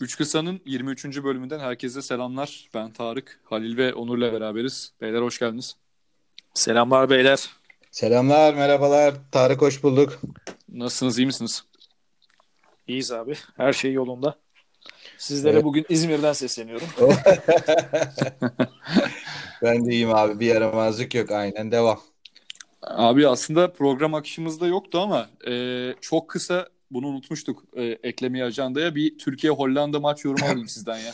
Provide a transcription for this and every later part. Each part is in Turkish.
Üç Kısa'nın 23. bölümünden herkese selamlar. Ben Tarık, Halil ve Onur'la beraberiz. Beyler hoş geldiniz. Selamlar beyler. Selamlar, merhabalar. Tarık hoş bulduk. Nasılsınız, iyi misiniz? İyiyiz abi. Her şey yolunda. Sizlere Evet. bugün İzmir'den sesleniyorum. ben de iyiyim abi. Bir yaramazlık yok. Aynen devam. Abi aslında program akışımızda yoktu ama e, çok kısa bunu unutmuştuk e, eklemeyi ajandaya. Bir Türkiye-Hollanda maç yorumu alayım sizden ya.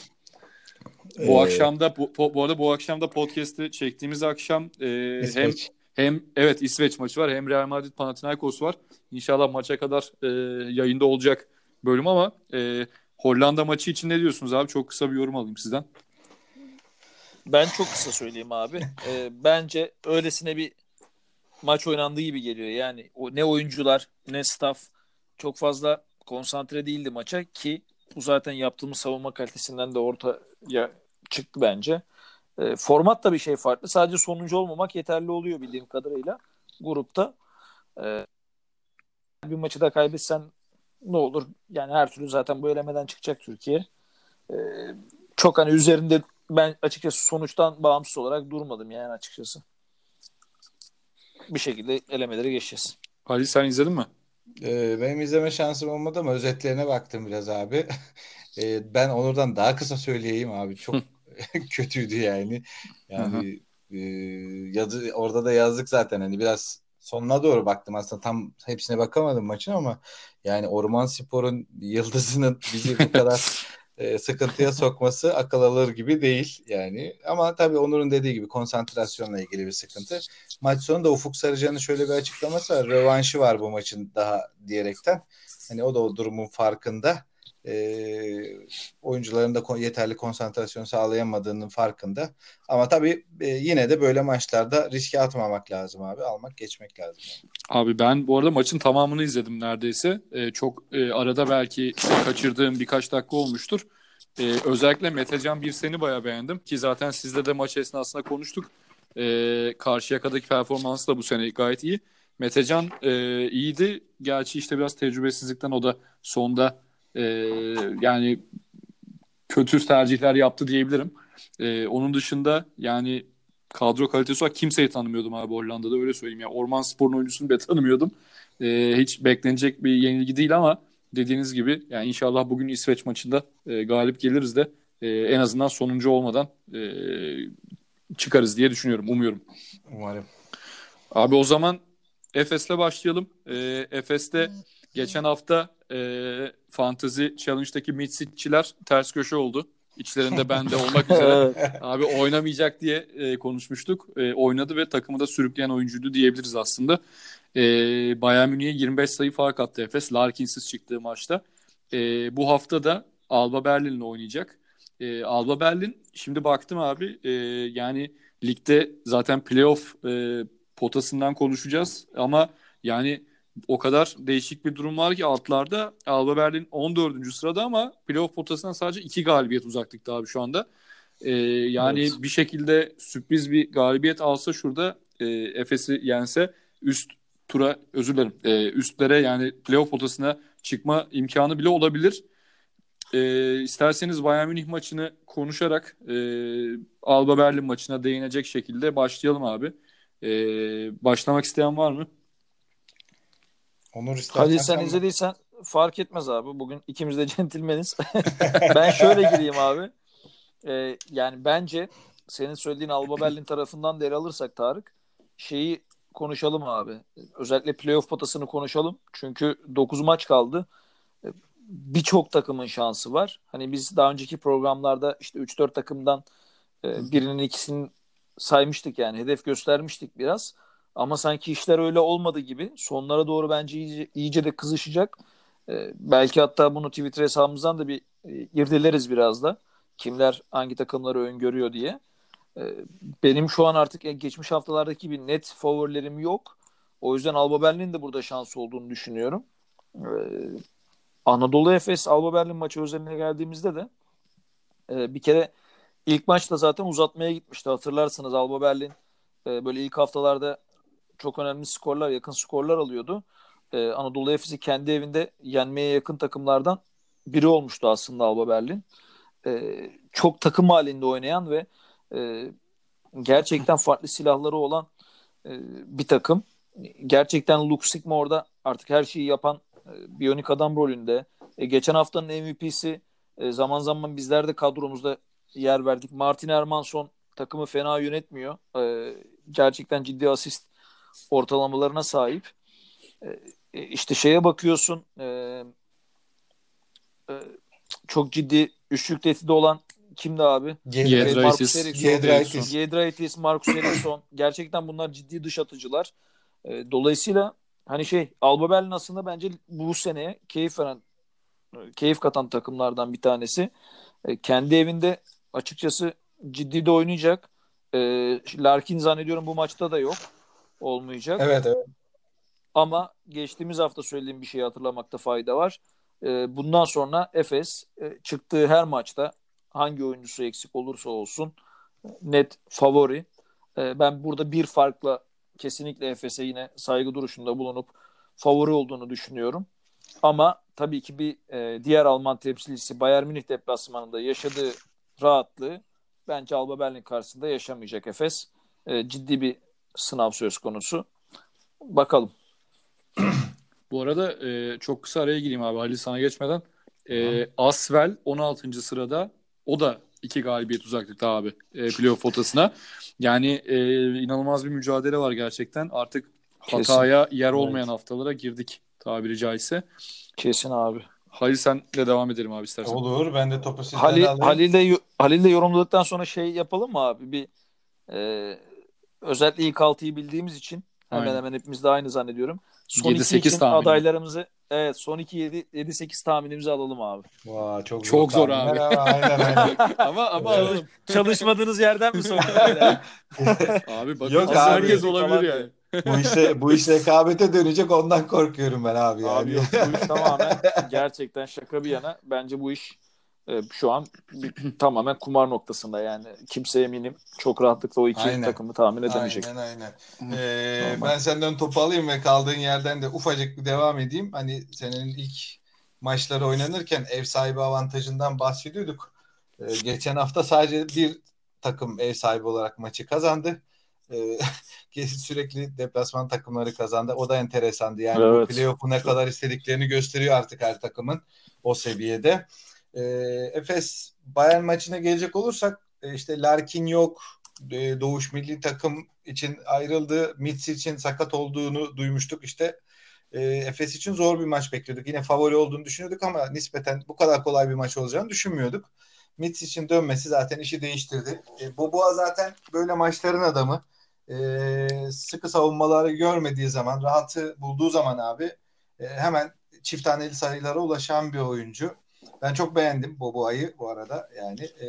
Bu Ee, akşam da bu, bu arada bu akşam da podcast'i çektiğimiz akşam e, hem İsveç. hem evet İsveç maçı var hem Real Madrid Panathinaikos var. İnşallah maça kadar e, yayında olacak bölüm ama e, Hollanda maçı için ne diyorsunuz abi? Çok kısa bir yorum alayım sizden. Ben çok kısa söyleyeyim abi. Ee, bence öylesine bir maç oynandığı gibi geliyor. Yani o ne oyuncular ne staff çok fazla konsantre değildi maça ki bu zaten yaptığımız savunma kalitesinden de ortaya çıktı bence. Ee, format da bir şey farklı. Sadece sonuncu olmamak yeterli oluyor bildiğim kadarıyla grupta. Ee, bir maçı da kaybetsen ne olur? Yani her türlü zaten bu elemeden çıkacak Türkiye. Ee, çok hani üzerinde ben açıkçası sonuçtan bağımsız olarak durmadım yani açıkçası. Bir şekilde elemeleri geçeceğiz. Ali sen izledin mi? Ee, benim izleme şansım olmadı ama özetlerine baktım biraz abi. Ee, ben Onur'dan daha kısa söyleyeyim abi. Çok kötüydü yani. Yani e, yazı, orada da yazdık zaten hani biraz sonuna doğru baktım aslında tam hepsine bakamadım maçın ama yani Orman Spor'un yıldızının bizi bu kadar e, sıkıntıya sokması akıl alır gibi değil yani. Ama tabii Onur'un dediği gibi konsantrasyonla ilgili bir sıkıntı. Maç sonunda Ufuk Sarıcan'ın şöyle bir açıklaması var. Rövanşı var bu maçın daha diyerekten. Hani o da o durumun farkında. E, oyuncuların da yeterli konsantrasyon sağlayamadığının farkında. Ama tabii e, yine de böyle maçlarda riske atmamak lazım abi. Almak geçmek lazım. Abi ben bu arada maçın tamamını izledim neredeyse. Ee, çok e, arada belki kaçırdığım birkaç dakika olmuştur. Ee, özellikle Metecan Birsen'i bayağı beğendim ki zaten sizle de maç esnasında konuştuk. Ee, Karşıyaka'daki performansı da bu sene gayet iyi. Metecan e, iyiydi. Gerçi işte biraz tecrübesizlikten o da sonda e, yani kötü tercihler yaptı diyebilirim. Ee, onun dışında yani kadro kalitesi olarak kimseyi tanımıyordum abi Hollanda'da öyle söyleyeyim. Yani Orman Spor'un oyuncusunu bile tanımıyordum. Ee, hiç beklenecek bir yenilgi değil ama dediğiniz gibi yani inşallah bugün İsveç maçında e, galip geliriz de e, en azından sonuncu olmadan e, çıkarız diye düşünüyorum, umuyorum. Umarım. Abi o zaman Efes'le başlayalım. E, Efes'te geçen hafta e, Fantasy Challenge'daki Mitsic'çiler ters köşe oldu. İçlerinde ben de olmak üzere. Abi oynamayacak diye e, konuşmuştuk. E, oynadı ve takımı da sürükleyen oyuncuydu diyebiliriz aslında. E, Bayern Münih'e 25 sayı fark attı Efes. Larkin'siz çıktığı maçta. E, bu hafta da Alba Berlin'le oynayacak. E, Alba Berlin şimdi baktım abi e, yani ligde zaten playoff e, potasından konuşacağız ama yani o kadar değişik bir durum var ki altlarda Alba Berlin 14. sırada ama playoff potasından sadece 2 galibiyet uzaklıkta abi şu anda. Ee, yani Evet. bir şekilde sürpriz bir galibiyet alsa şurada e, Efes'i yense üst tura özür dilerim e, üstlere yani playoff potasına çıkma imkanı bile olabilir. E, isterseniz Bayern Münih maçını konuşarak e, Alba Berlin maçına değinecek şekilde başlayalım abi. E, başlamak isteyen var mı? Onur istersen Halil sen sen- izlediysen fark etmez abi. Bugün ikimiz de centilmeniz. ben şöyle gireyim abi. Ee, yani bence senin söylediğin Alba Berlin tarafından da ele alırsak Tarık şeyi konuşalım abi. Özellikle playoff potasını konuşalım. Çünkü 9 maç kaldı. Ee, Birçok takımın şansı var. Hani biz daha önceki programlarda işte 3-4 takımdan e, birinin ikisini saymıştık yani. Hedef göstermiştik biraz. Ama sanki işler öyle olmadı gibi. Sonlara doğru bence iyice, iyice de kızışacak. Ee, belki hatta bunu Twitter hesabımızdan da bir e, irdeleriz biraz da. Kimler hangi takımları öngörüyor diye. Ee, benim şu an artık e, geçmiş haftalardaki gibi net favorilerim yok. O yüzden Alba Berlin'in de burada şansı olduğunu düşünüyorum. Ee, Anadolu Efes Alba Berlin maçı özeline geldiğimizde de e, bir kere ilk maçta zaten uzatmaya gitmişti. Hatırlarsınız Alba Berlin e, böyle ilk haftalarda çok önemli skorlar, yakın skorlar alıyordu. Ee, Anadolu Efes'i kendi evinde yenmeye yakın takımlardan biri olmuştu aslında Alba Berlin. E, çok takım halinde oynayan ve e, gerçekten farklı silahları olan e, bir takım. Gerçekten Luke Sigma orada artık her şeyi yapan e, Bionic Adam rolünde. E, geçen haftanın MVP'si e, zaman zaman bizler de kadromuzda yer verdik. Martin Hermanson takımı fena yönetmiyor. E, gerçekten ciddi asist ortalamalarına sahip. E, e işte şeye bakıyorsun e, e, çok ciddi üçlük tehdidi olan kimdi abi? Giedraitis. Giedraitis. Giedraitis, Marcus Eriksson. Gerçekten bunlar ciddi dış atıcılar. E, dolayısıyla hani şey Alba Berlin aslında bence bu seneye keyif veren keyif katan takımlardan bir tanesi. E, kendi evinde açıkçası ciddi de oynayacak. E, Larkin zannediyorum bu maçta da yok. Olmayacak. Evet evet. Ama geçtiğimiz hafta söylediğim bir şeyi hatırlamakta fayda var. E, bundan sonra Efes e, çıktığı her maçta hangi oyuncusu eksik olursa olsun net favori. E, ben burada bir farkla kesinlikle Efes'e yine saygı duruşunda bulunup favori olduğunu düşünüyorum. Ama tabii ki bir e, diğer Alman temsilcisi Bayern Münih deplasmanında yaşadığı rahatlığı bence Alba Berlin karşısında yaşamayacak Efes. E, ciddi bir sınav söz konusu. Bakalım. Bu arada e, çok kısa araya gireyim abi Halil sana geçmeden. E, Asvel 16. sırada o da iki galibiyet uzaklıkta abi e, playoff potasına. Yani e, inanılmaz bir mücadele var gerçekten. Artık hataya Kesin. yer olmayan evet. haftalara girdik tabiri caizse. Kesin abi. Halil sen de devam edelim abi istersen. Olur ben de topu sizden Halil, alayım. Halil de, Halil de yorumladıktan sonra şey yapalım mı abi? Bir e, özellikle ilk altıyı bildiğimiz için hemen Aynen. hemen hepimiz de aynı zannediyorum. Son 7, 2 için tahmini. adaylarımızı evet son 2 7 7 8 tahminimizi alalım abi. Vay çok zor. Çok zor abi. aynen aynen. ama ama evet. çalışmadığınız yerden mi sordun? abi bakın Yok, herkes olabilir yani. bu işte bu iş rekabete dönecek ondan korkuyorum ben abi yani. Abi yok bu iş tamamen gerçekten şaka bir yana bence bu iş e, şu an tamamen kumar noktasında yani kimse eminim çok rahatlıkla o iki aynen. takımı tahmin edemeyecek. Aynen aynen. Ee, ben senden topu alayım ve kaldığın yerden de ufacık bir devam edeyim. Hani senin ilk maçları oynanırken ev sahibi avantajından bahsediyorduk. Ee, geçen hafta sadece bir takım ev sahibi olarak maçı kazandı. Ee, sürekli deplasman takımları kazandı. O da enteresandı. Yani evet. playoff'u ne kadar istediklerini gösteriyor artık her takımın o seviyede. E, Efes Bayern maçına gelecek olursak e, işte Larkin yok. E, Doğuş milli takım için ayrıldı. Mitz için sakat olduğunu duymuştuk. İşte e, Efes için zor bir maç bekliyorduk. Yine favori olduğunu düşünüyorduk ama nispeten bu kadar kolay bir maç olacağını düşünmüyorduk. Mitz için dönmesi zaten işi değiştirdi. E, Boboa zaten böyle maçların adamı. E, sıkı savunmaları görmediği zaman, rahatı bulduğu zaman abi e, hemen çift taneli sayılara ulaşan bir oyuncu. Ben çok beğendim Boboa'yı bu arada. Yani e,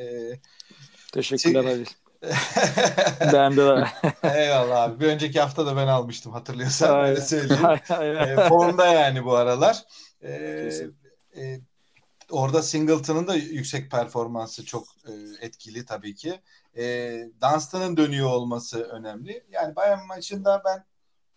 Teşekkürler Ali. ben de Eyvallah abi. Bir önceki hafta da ben almıştım hatırlıyorsan. Aynen. Öyle söyleyeyim. e, formda yani bu aralar. E, e, orada Singleton'ın da yüksek performansı çok e, etkili tabii ki. E, Dunstan'ın dönüyor olması önemli. Yani Bayern maçında ben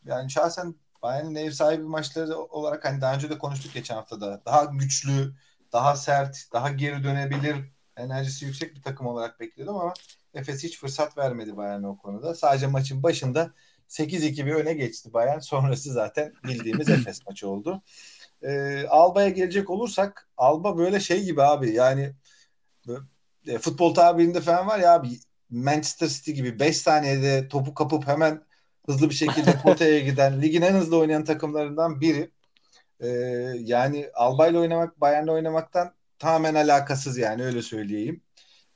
yani şahsen Bayern'in ev sahibi maçları olarak hani daha önce de konuştuk geçen haftada. Daha güçlü, daha sert, daha geri dönebilir, enerjisi yüksek bir takım olarak bekliyordum ama Efes hiç fırsat vermedi Bayern o konuda. Sadece maçın başında 8-2 bir öne geçti Bayern. Sonrası zaten bildiğimiz Efes maçı oldu. Ee, Alba'ya gelecek olursak Alba böyle şey gibi abi yani e, futbol tabirinde falan var ya abi Manchester City gibi 5 saniyede topu kapıp hemen hızlı bir şekilde potaya giden ligin en hızlı oynayan takımlarından biri. Ee, yani Albay'la oynamak Bayern'le oynamaktan tamamen alakasız yani öyle söyleyeyim.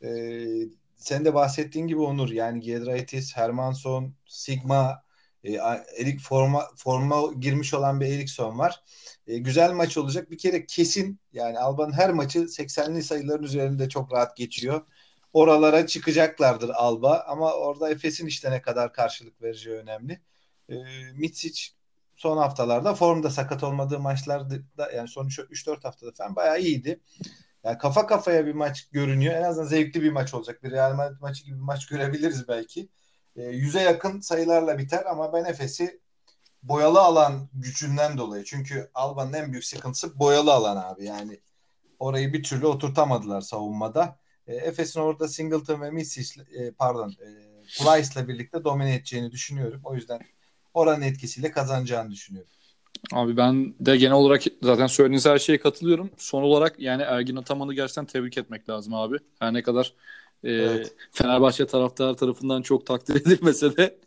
Ee, sen de bahsettiğin gibi Onur yani Giedraitis, Hermanson, Sigma, e, Erik forma forma girmiş olan bir Erikson var. E, güzel maç olacak. Bir kere kesin yani Alba'nın her maçı 80'li sayıların üzerinde çok rahat geçiyor. Oralara çıkacaklardır Alba ama orada Efes'in işte ne kadar karşılık vereceği önemli. E, Mitsic son haftalarda formda sakat olmadığı maçlarda yani son 3-4 haftada falan bayağı iyiydi. Yani kafa kafaya bir maç görünüyor. En azından zevkli bir maç olacak. Bir Real Madrid maçı gibi bir maç görebiliriz belki. E, yüze yakın sayılarla biter ama ben Efes'i boyalı alan gücünden dolayı. Çünkü Alba'nın en büyük sıkıntısı boyalı alan abi. Yani orayı bir türlü oturtamadılar savunmada. E, Efes'in orada Singleton ve Misic e, pardon e, Price'la birlikte domine edeceğini düşünüyorum. O yüzden oranın etkisiyle kazanacağını düşünüyorum. Abi ben de genel olarak zaten söylediğiniz her şeye katılıyorum. Son olarak yani Ergin Ataman'ı gerçekten tebrik etmek lazım abi. Her ne kadar e, Evet. Fenerbahçe taraftar tarafından çok takdir edilmese de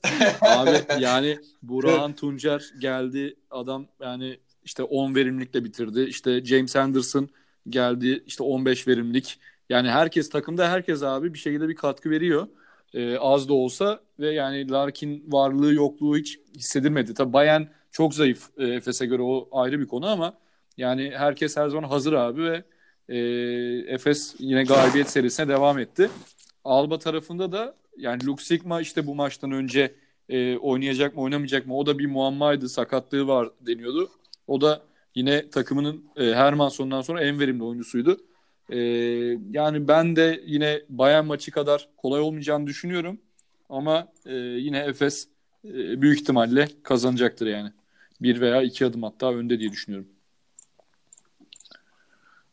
abi yani Burhan Tuncer geldi adam yani işte 10 verimlilikle bitirdi. İşte James Anderson geldi işte 15 verimlilik. Yani herkes takımda herkes abi bir şekilde bir katkı veriyor. E, az da olsa ve yani Larkin varlığı yokluğu hiç hissedilmedi. Tabii Bayern çok zayıf e, Efes'e göre o ayrı bir konu ama yani herkes her zaman hazır abi ve e, Efes yine galibiyet serisine devam etti. Alba tarafında da yani Luke Sigma işte bu maçtan önce e, oynayacak mı oynamayacak mı o da bir muammaydı sakatlığı var deniyordu. O da yine takımının e, Herman sonundan sonra en verimli oyuncusuydu. E, yani ben de yine Bayern maçı kadar kolay olmayacağını düşünüyorum. Ama e, yine Efes e, büyük ihtimalle kazanacaktır yani. Bir veya iki adım hatta önde diye düşünüyorum.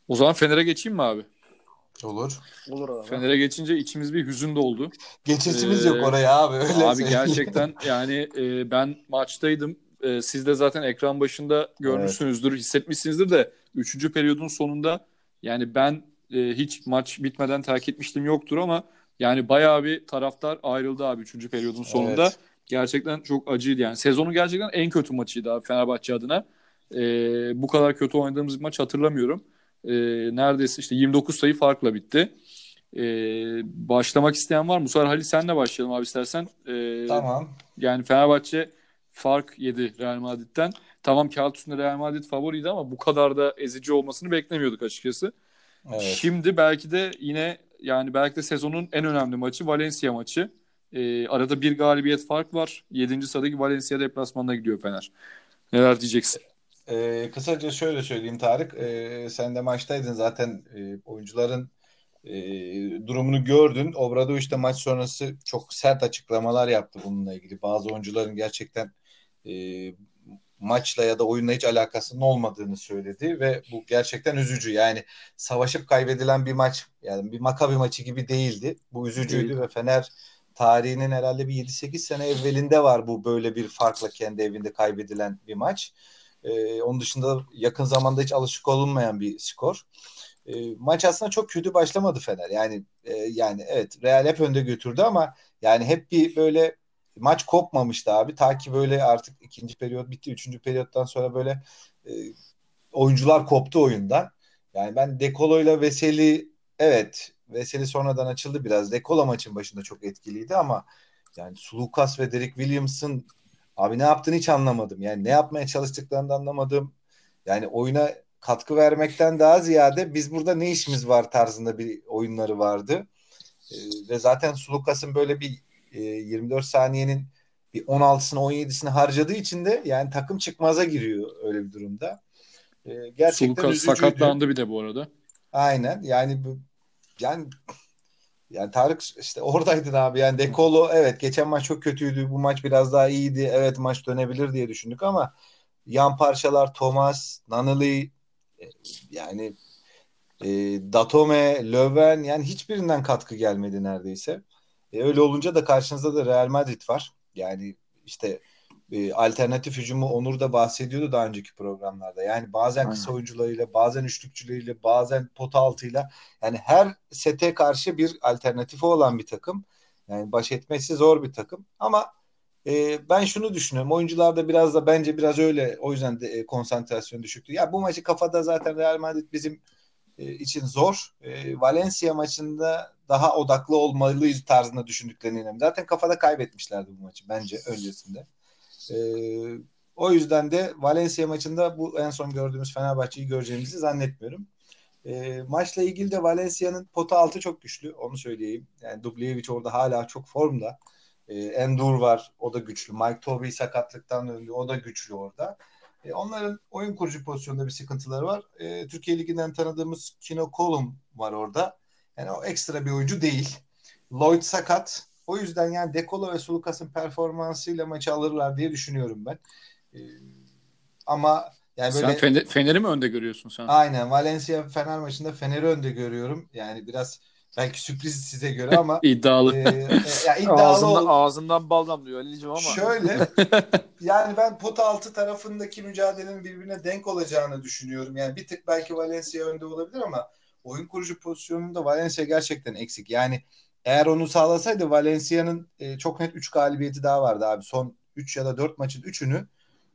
O zaman Fener'e geçeyim mi abi? Olur. Olur abi. Fener'e geçince içimiz bir hüzün doldu. Geçesimiz Ee, yok oraya abi. Öyle Abi söyleyeyim. gerçekten yani e, ben maçtaydım. E, siz de zaten ekran başında görmüşsünüzdür, hissetmişsinizdir de 3. periyodun sonunda yani ben e, hiç maç bitmeden terk etmiştim yoktur ama yani bayağı bir taraftar ayrıldı abi 3. periyodun sonunda. Evet. Gerçekten çok acıydı yani. Sezonun gerçekten en kötü maçıydı abi Fenerbahçe adına. E, bu kadar kötü oynadığımız bir maç hatırlamıyorum. E, neredeyse işte 29 sayı farkla bitti. E, başlamak isteyen var mı? Bu sefer Halil senle başlayalım abi istersen. E, Tamam. yani Fenerbahçe fark yedi Real Madrid'den. Tamam kağıt üstünde Real Madrid favoriydi ama bu kadar da ezici olmasını beklemiyorduk açıkçası. Evet. Şimdi belki de yine yani belki de sezonun en önemli maçı Valencia maçı. Ee, arada bir galibiyet fark var. 7. sıradaki Valencia deplasmanına gidiyor Fener. Neler diyeceksin? Ee, kısaca şöyle söyleyeyim Tarık. Ee, sen de maçtaydın zaten e, oyuncuların e, durumunu gördün. Obradoviç de maç sonrası çok sert açıklamalar yaptı bununla ilgili. Bazı oyuncuların gerçekten e, maçla ya da oyunla hiç alakasının olmadığını söyledi ve bu gerçekten üzücü. Yani savaşıp kaybedilen bir maç yani bir Makabi maçı gibi değildi. Bu üzücüydü Değil. ve Fener tarihinin herhalde bir 7-8 sene evvelinde var bu böyle bir farkla kendi evinde kaybedilen bir maç. Ee, onun dışında yakın zamanda hiç alışık olunmayan bir skor. Ee, maç aslında çok kötü başlamadı Fener. Yani e, yani evet Real hep önde götürdü ama yani hep bir böyle maç kopmamıştı abi. Ta ki böyle artık ikinci periyot bitti. Üçüncü periyottan sonra böyle e, oyuncular koptu oyundan. Yani ben Dekolo ile Veseli evet Veseli sonradan açıldı biraz. Dekolo maçın başında çok etkiliydi ama yani Sulukas ve Derek Williams'ın abi ne yaptığını hiç anlamadım. Yani ne yapmaya çalıştıklarını anlamadım. Yani oyuna katkı vermekten daha ziyade biz burada ne işimiz var tarzında bir oyunları vardı. Ee, ve zaten Sulukas'ın böyle bir e, 24 saniyenin bir 16'sını 17'sini harcadığı için de yani takım çıkmaza giriyor öyle bir durumda. Ee, gerçekten Sulukas üzücüydü. sakatlandı bir de bu arada. Aynen. Yani bu yani yani Tarık işte oradaydın abi. Yani Dekolo evet geçen maç çok kötüydü. Bu maç biraz daha iyiydi. Evet maç dönebilir diye düşündük ama yan parçalar Thomas, Naneli yani e, Datome, Löwen yani hiçbirinden katkı gelmedi neredeyse. E, öyle olunca da karşınızda da Real Madrid var. Yani işte e, alternatif hücumu Onur da bahsediyordu daha önceki programlarda. Yani bazen kısa oyuncularıyla, bazen üçlükçüleriyle, bazen pot altıyla yani her sete karşı bir alternatifi olan bir takım. Yani baş etmesi zor bir takım. Ama e, ben şunu düşünüyorum. Oyuncularda biraz da bence biraz öyle. O yüzden de e, konsantrasyon düşüktü. Ya bu maçı kafada zaten Real Madrid bizim e, için zor. E, Valencia maçında daha odaklı olmalıyız tarzında düşündüklerine inanıyorum. Zaten kafada kaybetmişlerdi bu maçı bence öncesinde. E, o yüzden de Valencia maçında bu en son gördüğümüz Fenerbahçe'yi göreceğimizi zannetmiyorum. E, maçla ilgili de Valencia'nın pota altı çok güçlü. Onu söyleyeyim. Yani Dubljevic orada hala çok formda. E, Endur var. O da güçlü. Mike Tobey sakatlıktan döndü. O da güçlü orada. E, onların oyun kurucu pozisyonunda bir sıkıntıları var. E, Türkiye Ligi'nden tanıdığımız Kino Kolum var orada. Yani o ekstra bir oyuncu değil. Lloyd sakat. O yüzden yani Dekolo ve Sulukas'ın performansıyla maçı alırlar diye düşünüyorum ben. E, ama Yani Sen böyle Fener, Fener'i mi önde görüyorsun sen? aynen Valencia Fener maçında Fener'i önde görüyorum. Yani biraz belki sürpriz size göre ama İddialı. e, e, ya iddialı Ağzından, ol- ağzından bal damlıyor Ali'cim ama. Şöyle yani ben pot altı tarafındaki mücadelenin birbirine denk olacağını düşünüyorum. Yani bir tık belki Valencia önde olabilir ama oyun kurucu pozisyonunda Valencia gerçekten eksik. Yani eğer onu sağlasaydı Valencia'nın e, çok net 3 galibiyeti daha vardı abi. Son 3 ya da 4 maçın 3'ünü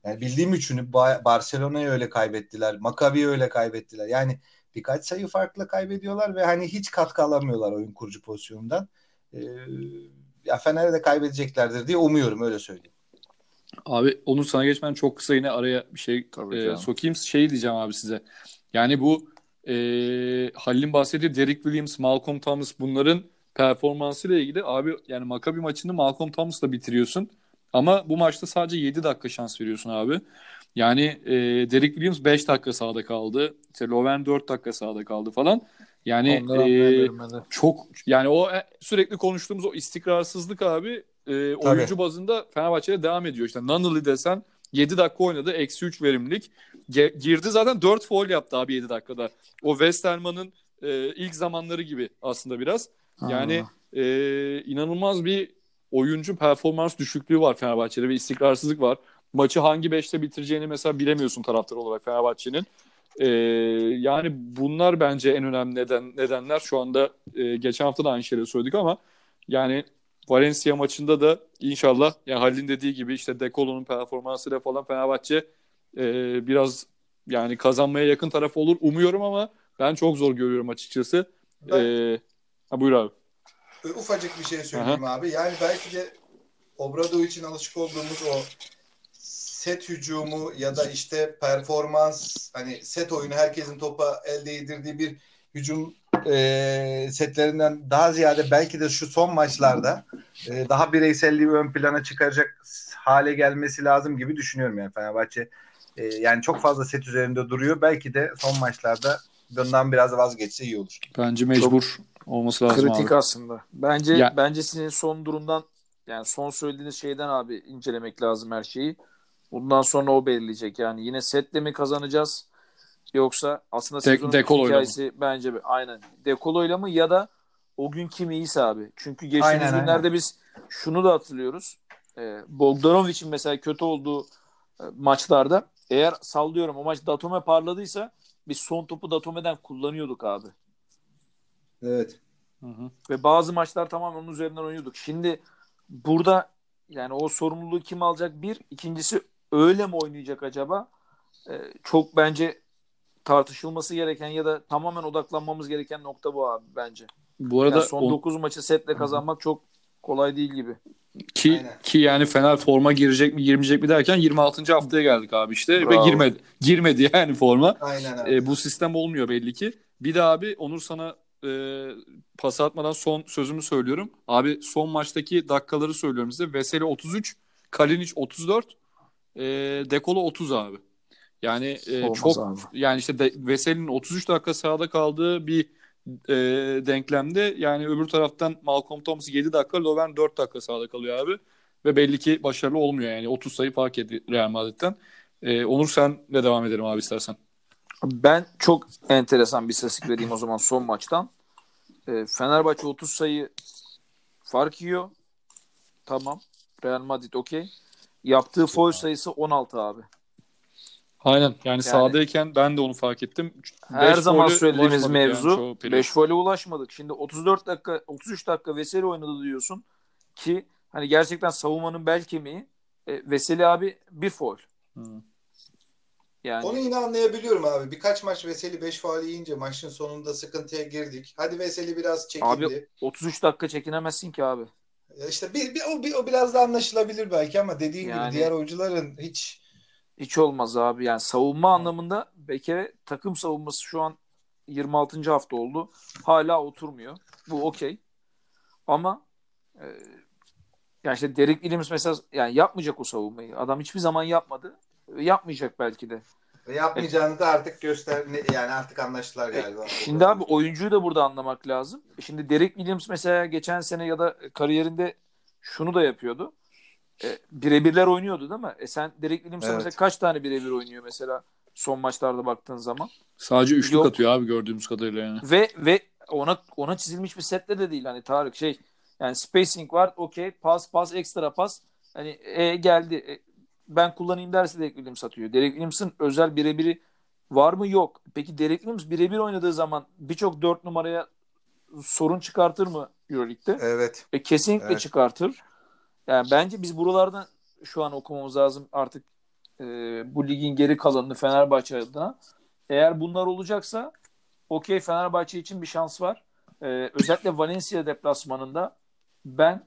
yani bildiğim 3'ünü Ba- Barcelona'ya öyle kaybettiler. Maccabi'ye öyle kaybettiler. Yani birkaç sayı farklı kaybediyorlar ve hani hiç katkı alamıyorlar oyun kurucu pozisyonundan. E, ya Fener'e de kaybedeceklerdir diye umuyorum öyle söyleyeyim. Abi Onur sana geçmeden çok kısa yine araya bir şey Tabii e, canım. sokayım. Şey diyeceğim abi size. Yani bu e, Halil'in bahsettiği Derek Williams, Malcolm Thomas bunların performansıyla ilgili abi yani Maccabi maçını Malcolm Thomas'la bitiriyorsun. Ama bu maçta sadece 7 dakika şans veriyorsun abi. Yani e, Derek Williams 5 dakika sahada kaldı. İşte Loven 4 dakika sahada kaldı falan. Yani e, çok yani o e, sürekli konuştuğumuz o istikrarsızlık abi e, oyuncu bazında Fenerbahçe'de devam ediyor. İşte Nunnally desen 7 dakika oynadı. Eksi 3 verimlilik. Ge- girdi zaten 4 foul yaptı abi 7 dakikada. O Westerman'ın e, ilk zamanları gibi aslında biraz. Yani e, inanılmaz bir oyuncu performans düşüklüğü var Fenerbahçe'de ve istikrarsızlık var. Maçı hangi beşte bitireceğini mesela bilemiyorsun taraftar olarak Fenerbahçe'nin. E, yani bunlar bence en önemli neden nedenler. Şu anda e, geçen hafta da aynı şeyleri söyledik ama yani Valencia maçında da inşallah yani Halil'in dediği gibi işte Dekolo'nun performansıyla falan Fenerbahçe e, biraz yani kazanmaya yakın taraf olur umuyorum ama ben çok zor görüyorum açıkçası. Ben- E, ha, buyur abi. ufacık bir şey söyleyeyim abi. Yani belki de Obradovic'in alışık olduğumuz o set hücumu ya da işte performans hani set oyunu herkesin topa el değdirdiği bir hücum e, setlerinden daha ziyade belki de şu son maçlarda e, daha bireyselliği ön plana çıkaracak hale gelmesi lazım gibi düşünüyorum yani Fenerbahçe. E, yani çok fazla set üzerinde duruyor. Belki de son maçlarda bundan biraz vazgeçse iyi olur. Bence mecbur olması lazım Kritik abi. aslında. Bence Ya- bence sizin son durumdan yani son söylediğiniz şeyden abi incelemek lazım her şeyi. Bundan sonra o belirleyecek. Yani yine setle mi kazanacağız yoksa aslında De- sezonun Dekolo'yla hikayesi bence bir- aynen Dekolo'yla mı ya da o gün kim iyiyse abi. Çünkü geçtiğimiz Aynen, günlerde biz şunu da hatırlıyoruz. Ee, Bogdanovic'in mesela kötü olduğu e, maçlarda eğer sallıyorum o maç Datome parladıysa biz son topu Datome'den kullanıyorduk abi. Evet. Hı hı. Ve bazı maçlar tamamen onun üzerinden oynuyorduk. Şimdi burada yani o sorumluluğu kim alacak? Bir. ikincisi öyle mi oynayacak acaba? Ee, çok bence tartışılması gereken ya da tamamen odaklanmamız gereken nokta bu abi bence. Bu arada Yani son on- 9 maçı setle kazanmak çok kolay değil gibi. ki Aynen. ki yani Fener forma girecek mi girmeyecek mi derken 26. haftaya geldik abi işte ve Bravo. girmedi. Girmedi yani forma. Aynen abi. E, bu sistem olmuyor belli ki. Bir de abi Onur sana e, pas atmadan son sözümü söylüyorum. Abi son maçtaki dakikaları söylüyorum size. Veseli 33, Kalinic 34, e, Dekolo 30 abi. Yani e, Olmaz çok abi. yani işte de, Veseli'nin 33 dakika sahada kaldığı bir e, denklemde yani öbür taraftan Malcolm Thomas 7 dakika, Loven 4 dakika sahada kalıyor abi. Ve belli ki başarılı olmuyor yani 30 sayı fark etti Real Madrid'den. E, Onur senle devam edelim abi istersen. Ben çok enteresan bir istatistik vereyim o zaman son maçtan. Ee, Fenerbahçe 30 sayı fark yiyor. Tamam. Real Madrid okey. Yaptığı foul sayısı 16 abi. Aynen yani, sahadayken ben de onu fark ettim. Her Beş zaman söylediğimiz yani mevzu çoğu periyot. 5 gole ulaşmadık. Şimdi 34 dakika 33 dakika Veseli oynadı diyorsun ki hani gerçekten savunmanın bel kemiği e, Veseli abi bir foul. Hı. Yani Onu yine anlayabiliyorum abi. Birkaç maç Veseli 5 faal yiyince maçın sonunda sıkıntıya girdik. Hadi Veseli biraz çekildi. abi 33 dakika çekinemezsin ki abi. Ya İşte bir, bir, o, bir, o biraz da anlaşılabilir belki ama dediğin Yani- gibi diğer oyuncuların hiç Hiç olmaz abi. Yani savunma anlamında bir kere takım savunması şu an 26. hafta oldu. Hala oturmuyor. Bu okey. Ama e, yani işte Derek Williams mesela yani yapmayacak o savunmayı. Adam hiçbir zaman yapmadı. Yapmayacak belki de. ve yapmayacağını da artık göster yani artık anlaştılar galiba. E, Şimdi abi oyuncuyu da burada anlamak lazım. Şimdi Derek Williams mesela geçen sene ya da kariyerinde şunu da yapıyordu. E, birebirler oynuyordu değil mi? E sen Derek Williams'a Evet. mesela kaç tane birebir oynuyor mesela? son maçlarda baktığın zaman. Sadece üçlük Yok. atıyor abi gördüğümüz kadarıyla yani. Ve ve ona ona çizilmiş bir sette de değil hani Tarık şey yani spacing var okey pas pas ekstra pas hani e, geldi E, ben kullanayım derse Derek Williams atıyor. Derek Williams'ın özel birebiri var mı yok. Peki Derek Williams birebir oynadığı zaman birçok dört numaraya sorun çıkartır mı Euroleague'de? Evet. E, kesinlikle Evet. çıkartır. Yani bence biz buralardan şu an okumamız lazım artık e, bu ligin geri kalanını Fenerbahçe adına. Eğer bunlar olacaksa okey Fenerbahçe için bir şans var. E, özellikle Valencia deplasmanında ben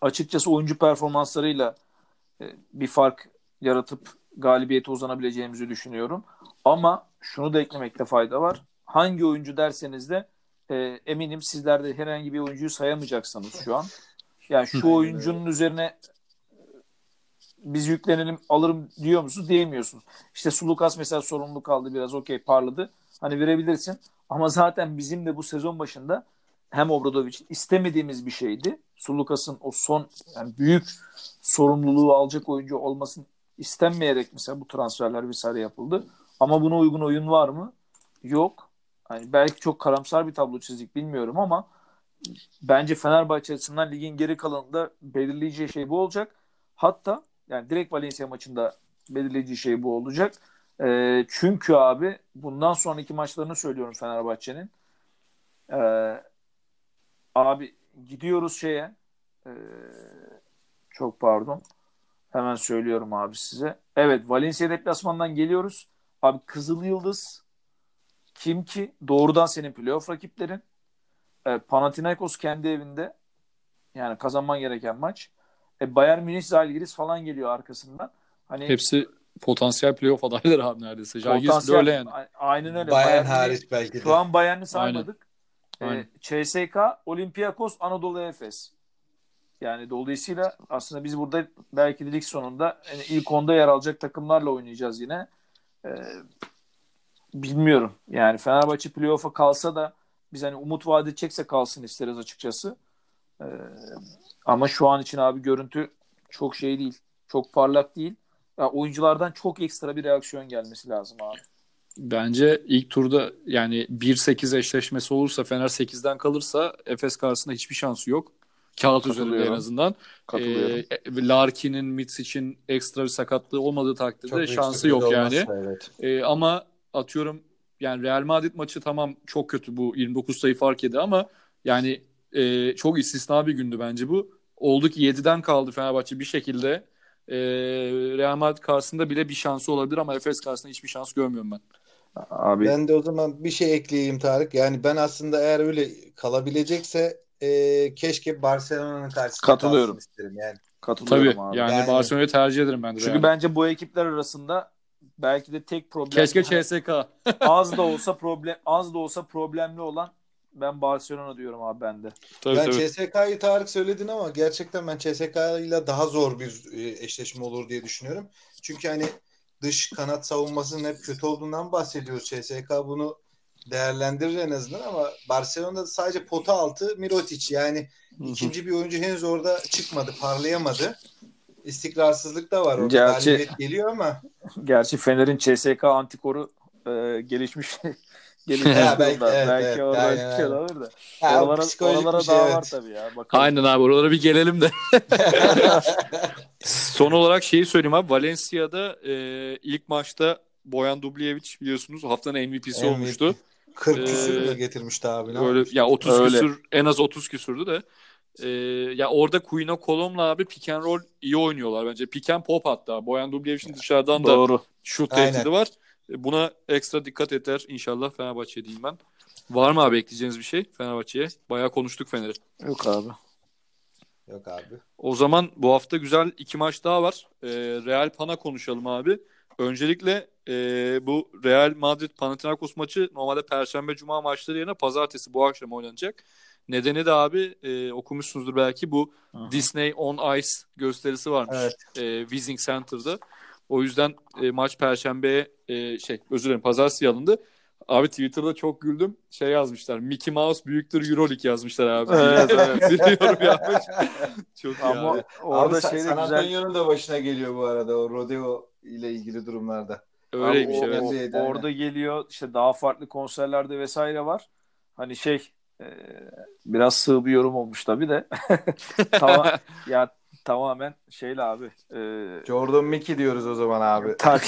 açıkçası oyuncu performanslarıyla e, bir fark yaratıp galibiyete uzanabileceğimizi düşünüyorum. Ama şunu da eklemekte fayda var. Hangi oyuncu derseniz de e, eminim sizler de herhangi bir oyuncuyu sayamayacaksınız şu an. Yani şu oyuncunun üzerine biz yüklenelim alırım diyor musunuz? Diyemiyorsunuz. İşte Sulukas mesela sorumluluk aldı biraz okey parladı. Hani verebilirsin. Ama zaten bizim de bu sezon başında hem Obradovic istemediğimiz bir şeydi. Sulukas'ın o son yani büyük sorumluluğu alacak oyuncu olmasın istenmeyerek mesela bu transferler vesaire yapıldı. Ama buna uygun oyun var mı? Yok. Hani belki çok karamsar bir tablo çizdik bilmiyorum ama bence Fenerbahçe açısından ligin geri kalanında belirleyici şey bu olacak. Hatta yani direkt Valencia maçında belirleyici şey bu olacak. Ee, çünkü abi bundan sonraki maçlarını söylüyorum Fenerbahçe'nin. Ee, abi gidiyoruz şeye ee, çok pardon. Hemen söylüyorum abi size. Evet Valencia deplasmandan geliyoruz. Abi Kızıl Yıldız kim ki? Doğrudan senin playoff rakiplerin. E, Panathinaikos kendi evinde. Yani kazanman gereken maç. E, Bayern Münih, Zalgiris falan geliyor arkasından. Hani Hepsi potansiyel playoff adayları abi neredeyse. Jalgiris de potansiyel- öyle yani. Aynen öyle. Bayern hariç belki de. Şu an Bayern'i saymadık. Aynen. E, CSK, Olympiakos, Anadolu Efes. Yani dolayısıyla aslında biz burada belki de lig sonunda yani ilk onda yer alacak takımlarla oynayacağız yine. E, bilmiyorum. Yani Fenerbahçe playoff'a kalsa da biz hani umut vaat edecekse kalsın isteriz açıkçası. E, ama şu an için abi görüntü çok şey değil. Çok parlak değil. Ya oyunculardan çok ekstra bir reaksiyon gelmesi lazım abi. Bence ilk turda yani 1-8 eşleşmesi olursa Fener 8'den kalırsa Efes karşısında hiçbir şansı yok. Kağıt üzerinde en azından. Katılıyorum. Ee, Larkin'in Mitz için ekstra bir sakatlığı olmadığı takdirde Çok şansı yok yani. olmazsa, Evet. Ee, ama atıyorum yani Real Madrid maçı tamam çok kötü bu 29 sayı fark yedi ama yani e, çok istisna bir gündü bence bu. Oldu ki 7'den kaldı Fenerbahçe bir şekilde. E, Real Madrid karşısında bile bir şansı olabilir ama Efes karşısında hiçbir şans görmüyorum ben. Abi Ben de o zaman bir şey ekleyeyim Tarık. Yani ben aslında eğer öyle kalabilecekse e, keşke Barcelona'nın karşısında Katılıyorum. kalsın isterim yani. katılıyorum Tabii abi. yani, Yani- Barcelona'yı tercih ederim ben de. Çünkü yani. bence bu ekipler arasında belki de tek problem Keşke CSK. az da olsa problem az da olsa problemli olan ben Barcelona diyorum abi bende. tabii Ben tabii. CSK'yı Tarık söyledin ama gerçekten ben CSK ile daha zor bir e, eşleşme olur diye düşünüyorum. Çünkü hani dış kanat savunmasının hep kötü olduğundan bahsediyoruz. CSK bunu değerlendirir en azından ama Barcelona'da sadece pota altı Mirotic yani ikinci bir oyuncu henüz orada çıkmadı, parlayamadı. İstikrarsızlık da var orada. Gerçi- Galibiyet geliyor ama Gerçi Fener'in CSK antikoru e, gelişmiş gelişmiş Ha, belki- durumda. evet, belki evet, orada aynen, bir şey alır da. ha, oralara oralara şey, daha evet. var tabii ya. Bakalım. Aynen abi oralara bir gelelim de. Son olarak şeyi söyleyeyim abi. Valencia'da e, ilk maçta Boyan Dubljevic biliyorsunuz haftanın MVP'si MVP. olmuştu. 40 küsür Ee, getirmişti abi? ne Öyle ya 30 Öyle. küsür en az 30 küsürdü de. E, ya orada Kuyna Kolom'la abi pick and roll iyi oynuyorlar bence. Pick and pop hatta. Boyan Dublejevic'in dışarıdan da Doğru. şut Aynen. tehdidi var. E, Buna ekstra dikkat eder inşallah Fenerbahçe diyeyim ben. Var mı abi ekleyeceğiniz bir şey Fenerbahçe'ye? Bayağı konuştuk Fener'i. Yok abi. Yok abi. O zaman bu hafta güzel iki maç daha var. Ee, Real Pana konuşalım abi. Öncelikle e, bu Real Madrid Panathinaikos maçı normalde Perşembe Cuma maçları yerine Pazartesi bu akşam oynanacak. Nedeni de abi e, okumuşsunuzdur belki bu Aha. Disney on Ice gösterisi varmış Evet. e, Wizing Center'da. O yüzden e, maç Perşembe'ye e, şey özür dilerim Pazartesi alındı. Abi Twitter'da çok güldüm. Şey yazmışlar. Mickey Mouse büyüktür Euroleague yazmışlar abi. Evet, evet. Biliyorum yapmış. Çok iyi Ama abi. orada Abi şey de San güzel. Antonio'nun da başına geliyor bu arada o rodeo ile ilgili durumlarda. Öyleymiş Abi o- evet. o- aynen. orada geliyor işte daha farklı konserlerde vesaire var. Hani şey biraz sığ bir yorum olmuş tabii de. Tama- ya tamamen şeyle abi. E, Jordan Mickey diyoruz o zaman abi. tak,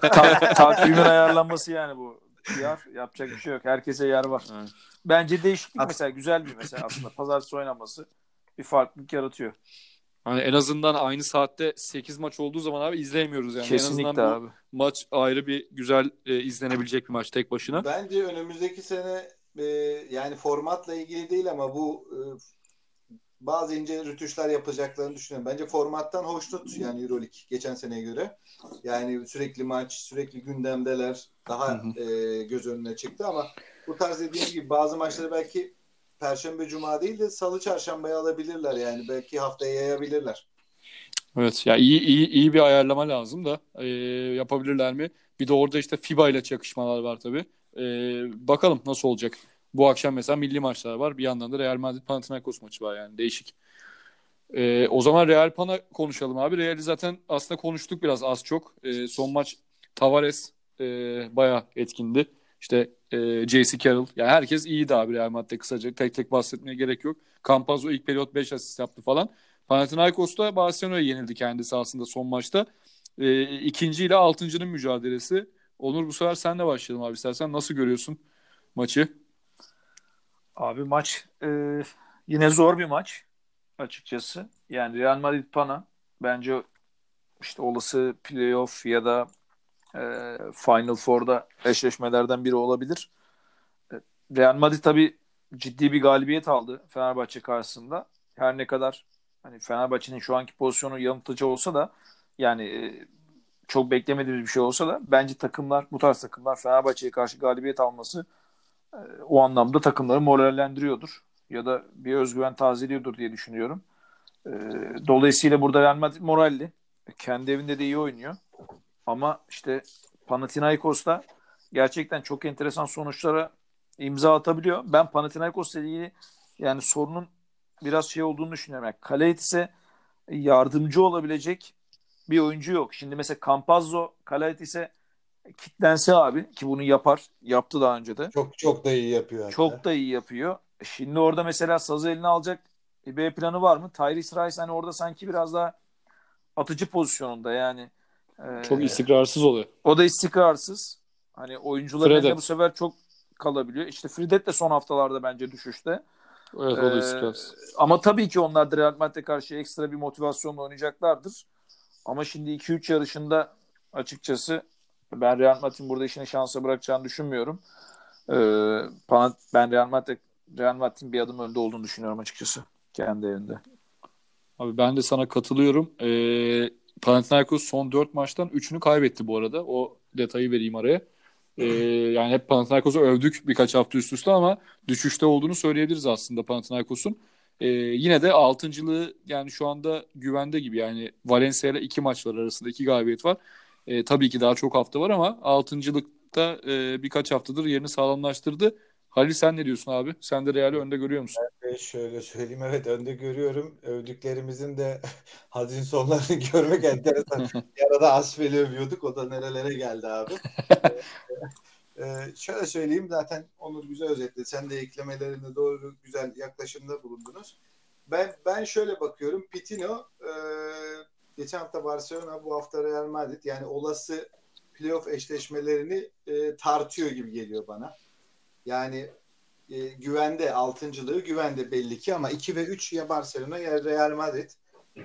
tak, takvimin ayarlanması yani bu. PR yapacak bir şey yok. Herkese yer var. Evet. Bence değişiklik As- mesela güzel bir mesela aslında. Pazartesi oynaması bir farklılık yaratıyor. Hani en azından aynı saatte 8 maç olduğu zaman abi izleyemiyoruz yani. en Kesinlikle azından bu abi. maç ayrı bir güzel e, izlenebilecek bir maç tek başına. Bence önümüzdeki sene e, yani formatla ilgili değil ama bu e, bazı ince rütuşlar yapacaklarını düşünüyorum. Bence formattan hoşnut yani EuroLeague geçen seneye göre. Yani sürekli maç, sürekli gündemdeler. Daha Hı e, göz önüne çıktı ama bu tarz dediğim gibi bazı maçları belki Perşembe, Cuma değil de Salı, Çarşamba'ya alabilirler yani. Belki haftaya yayabilirler. Evet ya iyi iyi iyi bir ayarlama lazım da e, yapabilirler mi? Bir de orada işte FIBA ile çakışmalar var tabii. E, bakalım nasıl olacak. Bu akşam mesela milli maçlar var. Bir yandan da Real Madrid Panathinaikos maçı var yani değişik. E, o zaman Real Pana konuşalım abi. Real'i zaten aslında konuştuk biraz az çok. E, son maç Tavares e, bayağı etkindi. İşte e, J.C. Carroll. Yani herkes iyiydi abi Real Madrid'de kısaca. Tek tek bahsetmeye gerek yok. Campazzo ilk periyot 5 asist yaptı falan. Panathinaikos'ta Barcelona'ya yenildi kendisi aslında son maçta. E, ikinci ile altıncının mücadelesi. Onur bu sefer senle başlayalım abi istersen. Nasıl görüyorsun maçı? Abi maç e, yine zor bir maç açıkçası. Yani Real Madrid Pana bence işte olası playoff ya da e, Final Four'da eşleşmelerden biri olabilir. E, Real Madrid tabii ciddi bir galibiyet aldı Fenerbahçe karşısında. Her ne kadar hani Fenerbahçe'nin şu anki pozisyonu yanıltıcı olsa da yani e, çok beklemediğimiz bir şey olsa da bence takımlar bu tarz takımlar Fenerbahçe'ye karşı galibiyet alması e, o anlamda takımları morallendiriyordur ya da bir özgüven tazeliyordur diye düşünüyorum. E, dolayısıyla burada Real Madrid moralli. Kendi evinde de iyi oynuyor. Ama işte Panathinaikos'ta gerçekten çok enteresan sonuçlara imza atabiliyor. Ben Panathinaikos'la ilgili yani sorunun biraz şey olduğunu düşünüyorum. Yani Kalaitis'e yardımcı olabilecek bir oyuncu yok. Şimdi mesela Campazzo Kalaitis'e kitlense abi ki bunu yapar. Yaptı daha önce de. Çok çok da iyi yapıyor. hatta. Çok da iyi yapıyor. E Şimdi orada mesela sazı eline alacak bir B planı var mı? Tyrese Rice hani orada sanki biraz daha atıcı pozisyonunda yani. Ee, Çok istikrarsız oluyor. O da istikrarsız. Hani oyuncuların elinde bu sefer çok kalabiliyor. İşte Fredet de son haftalarda bence düşüşte. Evet o da Ee, istikrarsız. ama tabii ki onlar da Real Madrid'e karşı ekstra bir motivasyonla oynayacaklardır. Ama şimdi 2-3 yarışında açıkçası ben Real Madrid'in burada işini şansa bırakacağını düşünmüyorum. Ee, ben Real Madrid Real Madrid'in bir adım önde olduğunu düşünüyorum açıkçası kendi evinde. Abi ben de sana katılıyorum. Ee, Panathinaikos son 4 maçtan 3'ünü kaybetti bu arada. O detayı vereyim araya. Ee, yani hep Panathinaikos'u övdük birkaç hafta üst üste ama düşüşte olduğunu söyleyebiliriz aslında Panathinaikos'un. Ee, yine de altıncılığı yani şu anda güvende gibi. Yani Valencia ile iki maç var arasında iki galibiyet var. Ee, tabii ki daha çok hafta var ama altıncılıkta e, birkaç haftadır yerini sağlamlaştırdı. Halil sen ne diyorsun abi? Sen de Real'i önde görüyor musun? E, Şöyle söyleyeyim evet önde görüyorum. Övdüklerimizin de hadin sonlarını görmek enteresan. Bir arada Asfel'i övüyorduk. O da nerelere geldi abi. Ee, şöyle söyleyeyim zaten Onur güzel özetledi. Sen de eklemelerinde doğru güzel yaklaşımda bulundunuz. Ben ben şöyle bakıyorum. Pitino e, geçen hafta Barcelona bu hafta Real Madrid yani olası playoff eşleşmelerini e, tartıyor gibi geliyor bana. Yani e, güvende, altıncılığı güvende belli ki ama 2 ve 3 ya Barcelona ya Real Madrid.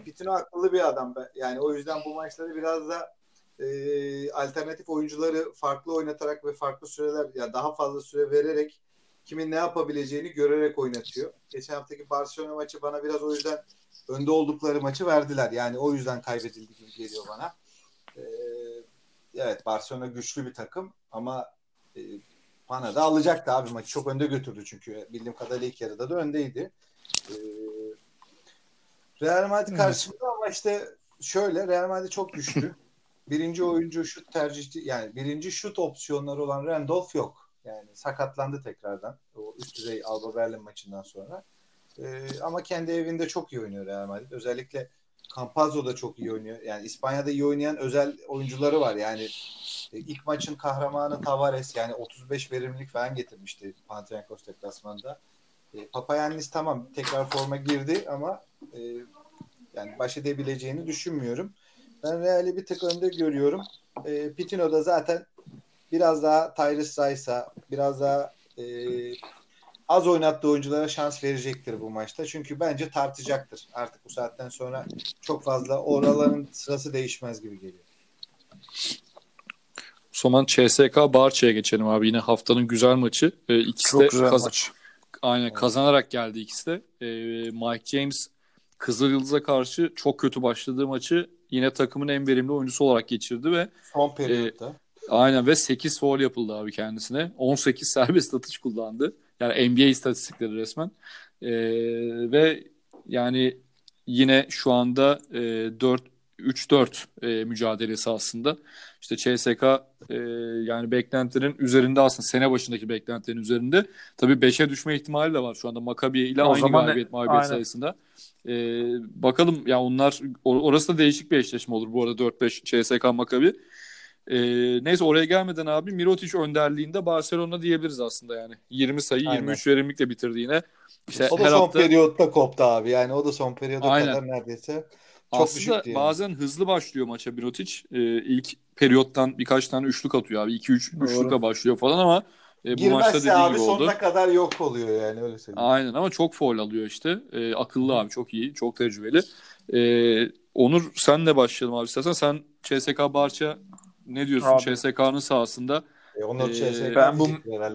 Pitino akıllı bir adam. Yani o yüzden bu maçları biraz da e, alternatif oyuncuları farklı oynatarak ve farklı süreler ya daha fazla süre vererek kimin ne yapabileceğini görerek oynatıyor. Geçen haftaki Barcelona maçı bana biraz o yüzden önde oldukları maçı verdiler. Yani o yüzden kaybedildi gibi geliyor bana. E, evet Barcelona güçlü bir takım ama e, Pana da alacaktı abi maçı. Çok önde götürdü çünkü. Bildiğim kadarıyla ilk yarıda da öndeydi. Ee, Real Madrid karşısında ama işte şöyle Real Madrid çok güçlü. birinci oyuncu şut tercihti yani birinci şut opsiyonları olan Randolph yok. Yani sakatlandı tekrardan. O üst düzey Alba Berlin maçından sonra. Ee, ama kendi evinde çok iyi oynuyor Real Madrid. Özellikle Campazzo da çok iyi oynuyor. Yani İspanya'da iyi oynayan özel oyuncuları var. Yani E, ilk maçın kahramanı Tavares yani 35 verimlilik falan getirmişti Panathinaikos deplasmanda. E, Papayannis tamam tekrar forma girdi ama e, yani baş edebileceğini düşünmüyorum. Ben Real'i bir tık önde görüyorum. E, Pitino da zaten biraz daha Tyrese Rice'a biraz daha e, az oynattığı oyunculara şans verecektir bu maçta. Çünkü bence tartacaktır. Artık bu saatten sonra çok fazla oraların sırası değişmez gibi geliyor. O zaman CSK Barça'ya geçelim abi. Yine haftanın güzel maçı. Ee, ikisi Çok de güzel kaz- maç. Aynen kazanarak geldi ikisi de. Ee, Mike James Kızıl Yıldız'a karşı çok kötü başladığı maçı yine takımın en verimli oyuncusu olarak geçirdi ve Son periyotta. aynen ve 8 foul yapıldı abi kendisine. 18 serbest atış kullandı. Yani NBA istatistikleri resmen. Ee, ve yani yine şu anda e, 4 3-4 e, mücadelesi aslında. İşte CSK e, yani beklentilerin üzerinde aslında sene başındaki beklentilerin üzerinde. Tabii 5'e düşme ihtimali de var şu anda Maccabi ile O aynı galibiyet mağlubiyet aynen. sayısında. E, bakalım ya onlar or- orası da değişik bir eşleşme olur bu arada 4-5 CSK Maccabi. E, neyse oraya gelmeden abi Mirotic önderliğinde Barcelona diyebiliriz aslında yani. 20 sayı Aynen. 23 verimlilikle bitirdi yine. İşte o da her son hafta periyotta koptu abi. Yani o da son periyoda Aynen. kadar neredeyse. Çok Aslında yani. bazen hızlı başlıyor maça Mirotic. Ee, ilk periyottan birkaç tane üçlük atıyor abi. 2-3 Doğru. üçlükle başlıyor falan ama e, bu maçta Girmezse dediği abi gibi sonuna oldu. kadar yok oluyor yani öyle söyleyeyim. Aynen ama çok foul alıyor işte. Ee, akıllı abi çok iyi, çok tecrübeli. Ee, Onur senle başlayalım abi istersen. Sen CSK Barça ne diyorsun Abi. CSK'nın sahasında? E, Onur Ee, CSK ben bu-.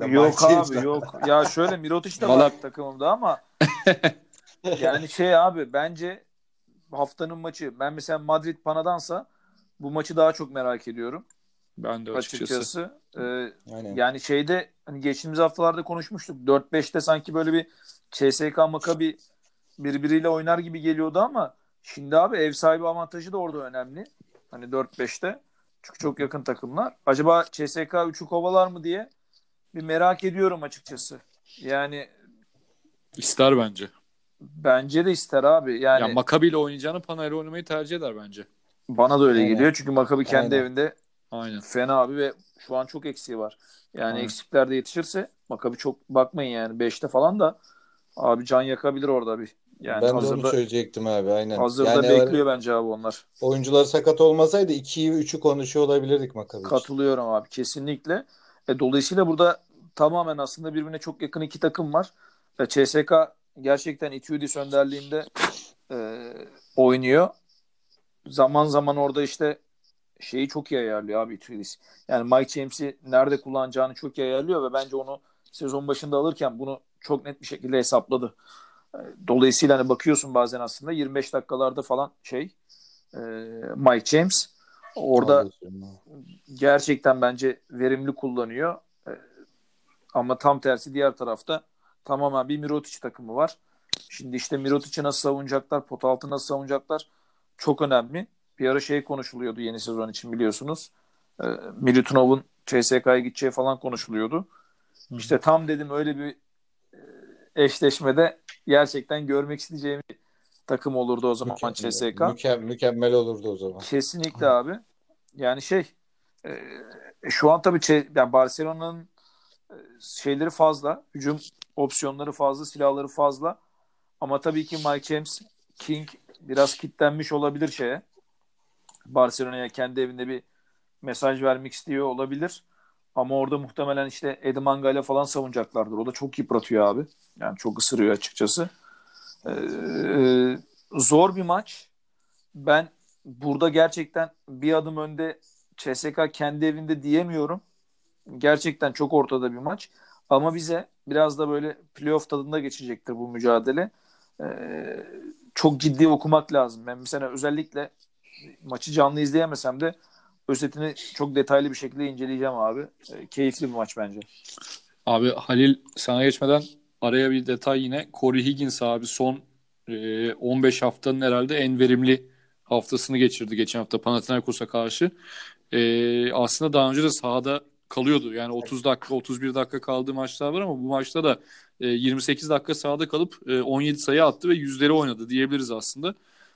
Yok abi yok. Ya şöyle Mirotic de Valla- var takımımda ama yani şey abi bence haftanın maçı ben mesela Madrid Pana'dansa bu maçı daha çok merak ediyorum Ben de açıkçası. açıkçası. Ee, Aynen. yani şeyde hani geçtiğimiz haftalarda konuşmuştuk. 4-5'te sanki böyle bir CSK Maccabi birbiriyle oynar gibi geliyordu ama şimdi abi ev sahibi avantajı da orada önemli. Hani 4-5'te. Çünkü çok yakın takımlar. Acaba CSK 3'ü kovalar mı diye bir merak ediyorum açıkçası. Yani İster bence. Bence de ister abi. Yani Yani Maccabi ile oynayacağını Panayır'ı oynamayı tercih eder bence. bana da öyle Aynen. geliyor. Çünkü Maccabi kendi Aynen. evinde Aynen. fena abi ve şu an çok eksiği var. Yani Aynen. eksikler de yetişirse Maccabi çok bakmayın yani 5'te falan da abi can yakabilir orada bir. Yani ben de onu hazırda söyleyecektim abi aynen. hazırda yani bekliyor bence abi onlar. oyuncular sakat olmasaydı 2'yi 3'ü konuşuyor olabilirdik Maccabi için. Katılıyorum abi kesinlikle. E, dolayısıyla burada tamamen aslında birbirine çok yakın iki takım var. E, CSK gerçekten Itudis önderliğinde e, oynuyor. Zaman zaman orada işte şeyi çok iyi ayarlıyor abi Itudis. Yani Mike James'i nerede kullanacağını çok iyi ayarlıyor ve bence onu sezon başında alırken bunu çok net bir şekilde hesapladı. E, Dolayısıyla hani bakıyorsun bazen aslında 25 dakikalarda falan şey e, Mike James orada gerçekten bence verimli kullanıyor. Ee, Ama tam tersi diğer tarafta tamamen bir Mirotic takımı var. Şimdi işte Mirotic'i nasıl savunacaklar, pot altı nasıl savunacaklar çok önemli. Bir ara şey konuşuluyordu yeni sezon için biliyorsunuz. Ee, Milutinov'un CSK'ya gideceği falan konuşuluyordu. İşte tam dedim öyle bir e, eşleşmede gerçekten görmek isteyeceğim bir takım olurdu o zaman Mükemmel, CSK. mükemmel, mükemmel olurdu o zaman. Kesinlikle abi. Yani şey e, şu an tabii yani Barcelona'nın e, şeyleri fazla. Hücum opsiyonları fazla, silahları fazla. Ama tabii ki Mike James, King biraz kitlenmiş olabilir şeye. Barcelona'ya kendi evinde bir mesaj vermek istiyor olabilir. Ama orada muhtemelen işte Edmanga ile falan savunacaklardır. O da çok yıpratıyor abi. Yani çok ısırıyor açıkçası. Ee, zor bir maç. Ben burada gerçekten bir adım önde CSK kendi evinde diyemiyorum. Gerçekten çok ortada bir maç. Ama bize biraz da böyle playoff tadında geçecektir bu mücadele. Ee, çok ciddi okumak lazım. Ben mesela özellikle maçı canlı izleyemesem de özetini çok detaylı bir şekilde inceleyeceğim abi. Ee, keyifli bir maç bence. Abi Halil sana geçmeden araya bir detay yine. Corey Higgins abi son e, 15 haftanın herhalde en verimli haftasını geçirdi geçen hafta Panathinaikos'a karşı. E, aslında daha önce de sahada kalıyordu. Yani 30 dakika 31 dakika kaldığı maçlar var ama bu maçta da e, 28 dakika sahada kalıp e, 17 sayı attı ve yüzleri oynadı diyebiliriz aslında.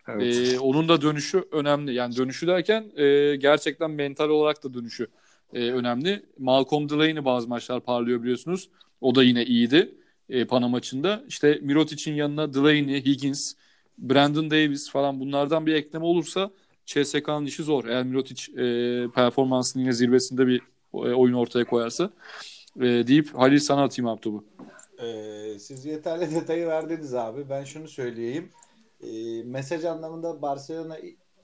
E, onun da dönüşü önemli. Yani dönüşü derken e, gerçekten mental olarak da dönüşü e, önemli. Malcolm Delaney bazı maçlar parlıyor biliyorsunuz. O da yine iyiydi e, Pana maçında. İşte Mirotic'in yanına Delaney, Higgins, Brandon Davis falan bunlardan bir ekleme olursa CSK'nın işi zor. Eğer Mirotic e, performansının yine zirvesinde bir e, oyun ortaya koyarsa e, deyip Halil sana atayım abi topu. Ee, siz yeterli detayı verdiniz abi. Ben şunu söyleyeyim. Ee, mesaj anlamında Barcelona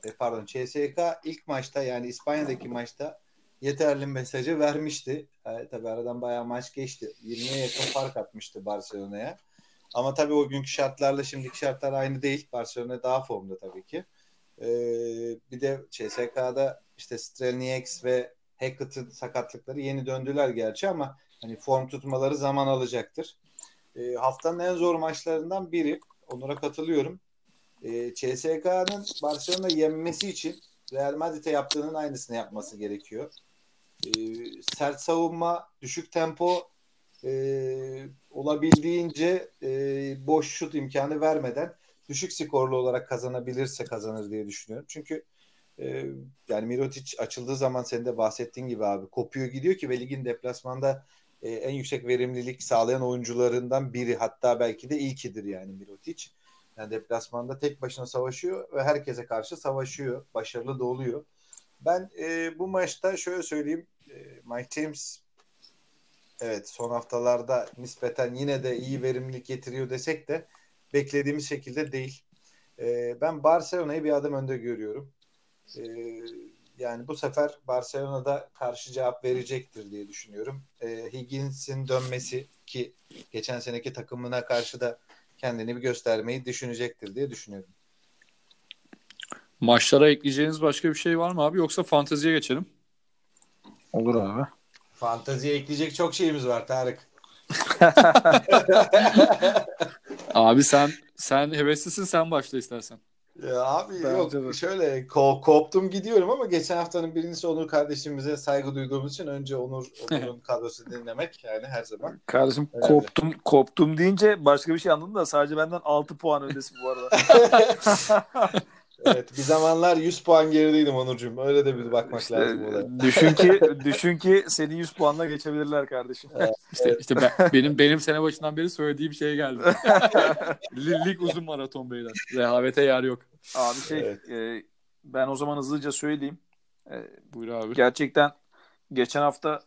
e, pardon CSK ilk maçta yani İspanya'daki maçta yeterli mesajı vermişti. Yani, tabii aradan bayağı maç geçti. 20'ye yakın fark atmıştı Barcelona'ya. Ama tabii o günkü şartlarla şimdiki şartlar aynı değil. Barcelona daha formda tabii ki. Ee, bir de CSK'da işte Strelnieks ve Hackett'ın sakatlıkları yeni döndüler gerçi ama hani form tutmaları zaman alacaktır. E, haftanın en zor maçlarından biri. Onur'a katılıyorum. E, CSK'nın Barcelona yenmesi için Real Madrid'e yaptığının aynısını yapması gerekiyor. E, sert savunma, düşük tempo e, olabildiğince e, boş şut imkanı vermeden düşük skorlu olarak kazanabilirse kazanır diye düşünüyorum. Çünkü e, yani Mirotic açıldığı zaman senin de bahsettiğin gibi abi kopuyor gidiyor ki ve ligin deplasmanda e, en yüksek verimlilik sağlayan oyuncularından biri hatta belki de ilkidir yani Mirotic. Yani deplasmanda tek başına savaşıyor ve herkese karşı savaşıyor. Başarılı da oluyor. Ben e, bu maçta şöyle söyleyeyim. E, Mike James evet son haftalarda nispeten yine de iyi verimlilik getiriyor desek de beklediğimiz şekilde değil. E, ben Barcelona'yı bir adım önde görüyorum. E, yani bu sefer Barcelona'da karşı cevap verecektir diye düşünüyorum. E, Higgins'in dönmesi ki geçen seneki takımına karşı da kendini bir göstermeyi düşünecektir diye düşünüyorum. Maçlara ekleyeceğiniz başka bir şey var mı abi yoksa fanteziye geçelim? Olur abi. Fanteziye ekleyecek çok şeyimiz var Tarık. abi sen sen heveslisin sen başla istersen. Ya abi Bence yok de. şöyle ko- koptum gidiyorum ama geçen haftanın birincisi Onur kardeşimize saygı duyduğumuz için önce Onur Onur'un kadrosunu dinlemek yani her zaman. Kardeşim Önemli. koptum koptum deyince başka bir şey anladım da sadece benden 6 puan öndesin bu arada. Evet bir zamanlar 100 puan gerideydim Onurcuğum. Öyle de bir bakmak İşte, lazım olaya. düşün ki düşün ki seni 100 puanla geçebilirler kardeşim. İşte, Evet. işte ben, benim benim sene başından beri söylediğim şey geldi. Li- Lig uzun maraton beyler. Rehavete yer yok. Abi şey Evet. e, ben o zaman hızlıca söyleyeyim. E, Buyur abi. gerçekten geçen hafta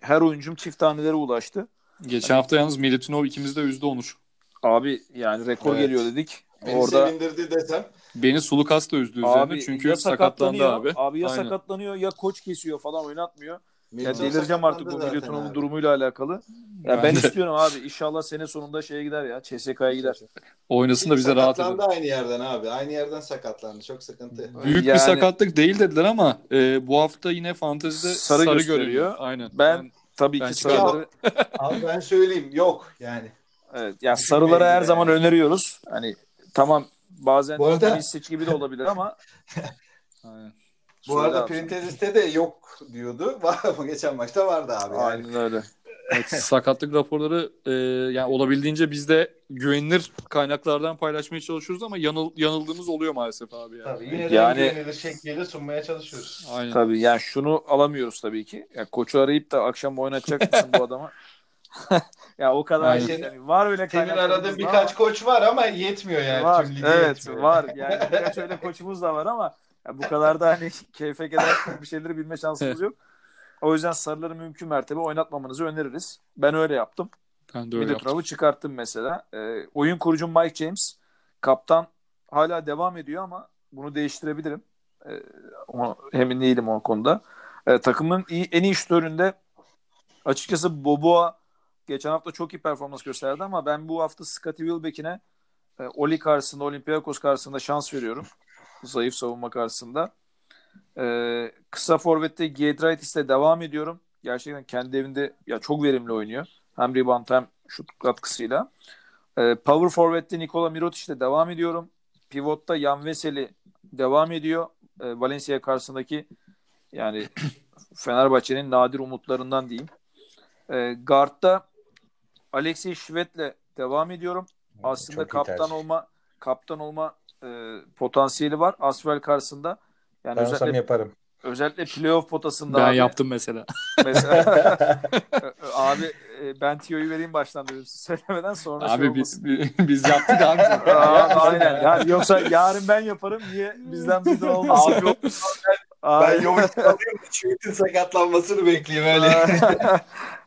her oyuncum çift tanelere ulaştı. Geçen hafta yalnız Militinov ikimiz de üzdü Onur. Abi yani rekor Evet. geliyor dedik. Beni Orada sevindirdi desem. Beni Sulukas da üzdü üzerine abi çünkü ya sakatlandı sakatlanıyor abi. ya Aynen. sakatlanıyor ya koç kesiyor falan oynatmıyor. Ya delireceğim artık bu abi. durumuyla alakalı. Ya Ben ben, istiyorum abi. İnşallah sene sonunda şeye gider ya. CSK'ya gider. Oynasın da bize rahat sakatlandı edin. aynı yerden abi. Aynı yerden sakatlandı. Çok sıkıntı. Büyük Yani- bir sakatlık değil dediler ama e, bu hafta yine fantezide Sarı sarı, görünüyor. Aynen. Ben- Tabii Ben ki sarıları Abi ben söyleyeyim yok yani. evet ya sarıları her yani. zaman öneriyoruz. Hani tamam bazen Bu arada- bir seç gibi de olabilir ama Aynen. Bu arada. Printezis'te de yok diyordu. Var ama geçen maçta vardı abi. Yani. aynen öyle. Evet, sakatlık raporları e, yani olabildiğince biz de güvenilir kaynaklardan paylaşmaya çalışıyoruz ama yanıl, yanıldığımız oluyor maalesef abi yani. Tabii yine de Yani- yani... güvenilir şekliyle sunmaya çalışıyoruz. Aynen. Tabii yani şunu alamıyoruz tabii ki. Ya koçu arayıp da akşam oynatacak mısın bu adama? ya o kadar Aynen. şey, yani var öyle Senin aradığın birkaç ama- koç var ama yetmiyor yani. var. Tüm Evet yetmiyor. var. Yani birkaç öyle koçumuz da var ama ya bu kadar da hani keyfe keder bir şeyleri bilme şansımız yok. O yüzden sarıları mümkün mertebe oynatmamanızı öneririz. Ben öyle yaptım. Ben de öyle yaptım. Militinov'u çıkarttım mesela. Ee, oyun kurucum Mike James. Kaptan hala devam ediyor ama bunu değiştirebilirim. Ee, ona emin değilim o konuda. Ee, takımın iyi, en iyi şutöründe açıkçası Boboa geçen hafta çok iyi performans gösterdi ama ben bu hafta Scottie Wilbeck'ine e, Oli karşısında, Olympiakos karşısında şans veriyorum. Zayıf savunma karşısında. Ee, kısa forvette Giedraitis'le devam ediyorum. Gerçekten kendi evinde ya çok verimli oynuyor. Hem rebound hem şut katkısıyla. Ee, power forward'te Nikola Mirotic'le devam ediyorum. Pivot'ta Jan Veseli devam ediyor. Ee, Valencia karşısındaki yani Fenerbahçe'nin nadir umutlarından diyeyim. Ee, guard'da Alexey Şvet'le devam ediyorum. Aslında Çok kaptan tercih. olma kaptan olma e, potansiyeli var. Asvel karşısında. Yani Ben özellikle yaparım. özellikle playoff potasında Ben abi, yaptım mesela. Mesela abi e, ben tiyoyu vereyim baştan dedim söylemeden sonra şey abi olmasın. biz, biz yaptık abi. Aa, aynen. Yani yoksa yarın ben yaparım niye bizden duydun olmasın. Abi Ay- ben Jovic'i alıyorum. Sakatlanmasını bekleyeyim öyle.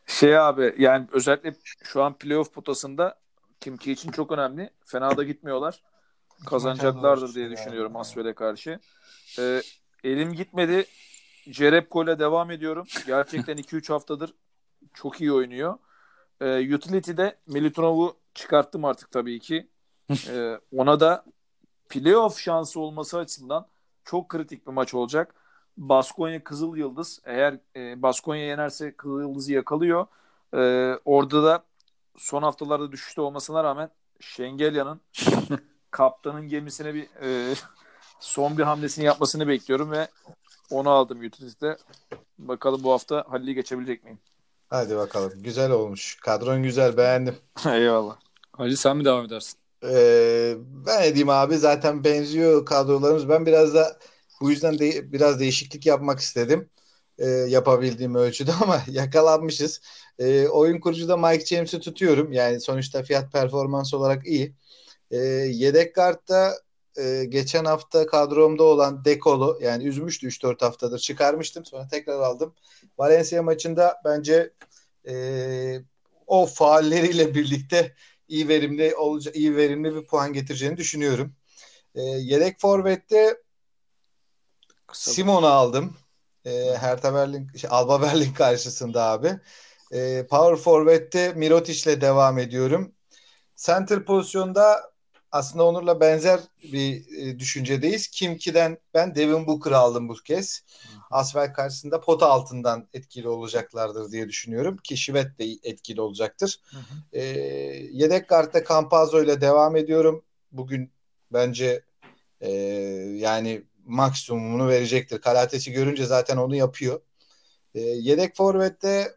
Şey abi yani özellikle şu an playoff potasında Kim Ki için çok önemli. Fena da gitmiyorlar. Kazanacaklardır diye düşünüyorum Asvel'e karşı. Ee, elim gitmedi. Cerebko ile devam ediyorum. Gerçekten 2-3 haftadır çok iyi oynuyor. Ee, Utility'de Milutinov'u çıkarttım artık tabii ki. Ee, ona da playoff şansı olması açısından çok kritik bir maç olacak. Baskonya Kızıl Yıldız eğer e, Baskonya yenerse Kızıl Yıldız'ı yakalıyor. Ee, orada da son haftalarda düşüşte olmasına rağmen Şengelya'nın kaptanın gemisine bir e, son bir hamlesini yapmasını bekliyorum ve onu aldım Utility'de. Bakalım bu hafta Halil'i geçebilecek miyim? Hadi bakalım. Güzel olmuş. Kadron güzel beğendim. Eyvallah. Halil sen mi devam edersin? Ee, ben edeyim abi zaten benziyor kadrolarımız. Ben biraz da bu yüzden de, biraz değişiklik yapmak istedim. Ee, yapabildiğim ölçüde ama yakalanmışız. Ee, oyun kurucuda Mike James'i tutuyorum. Yani sonuçta fiyat performans olarak iyi. Ee, yedek kartta e, geçen hafta kadromda olan Dekolo yani üzmüştü 3-4 haftadır çıkarmıştım. Sonra tekrar aldım. Valencia maçında bence e, o faalleriyle birlikte iyi verimli olacak iyi verimli bir puan getireceğini düşünüyorum. E, yedek forvette Simon'u aldım. E, Hertha Berlin, şey, Alba Berlin karşısında abi. E, power forvette Mirotic'le devam ediyorum. Center pozisyonda aslında Onur'la benzer bir e, düşüncedeyiz. Kimki'den ben Devin Booker'ı aldım bu kez. Asvel karşısında pota altından etkili olacaklardır diye düşünüyorum. Ki Şivet de etkili olacaktır. E, yedek kartta Campazzo ile devam ediyorum. Bugün bence e, yani maksimumunu verecektir. Kalatesi görünce zaten onu yapıyor. E, yedek forvette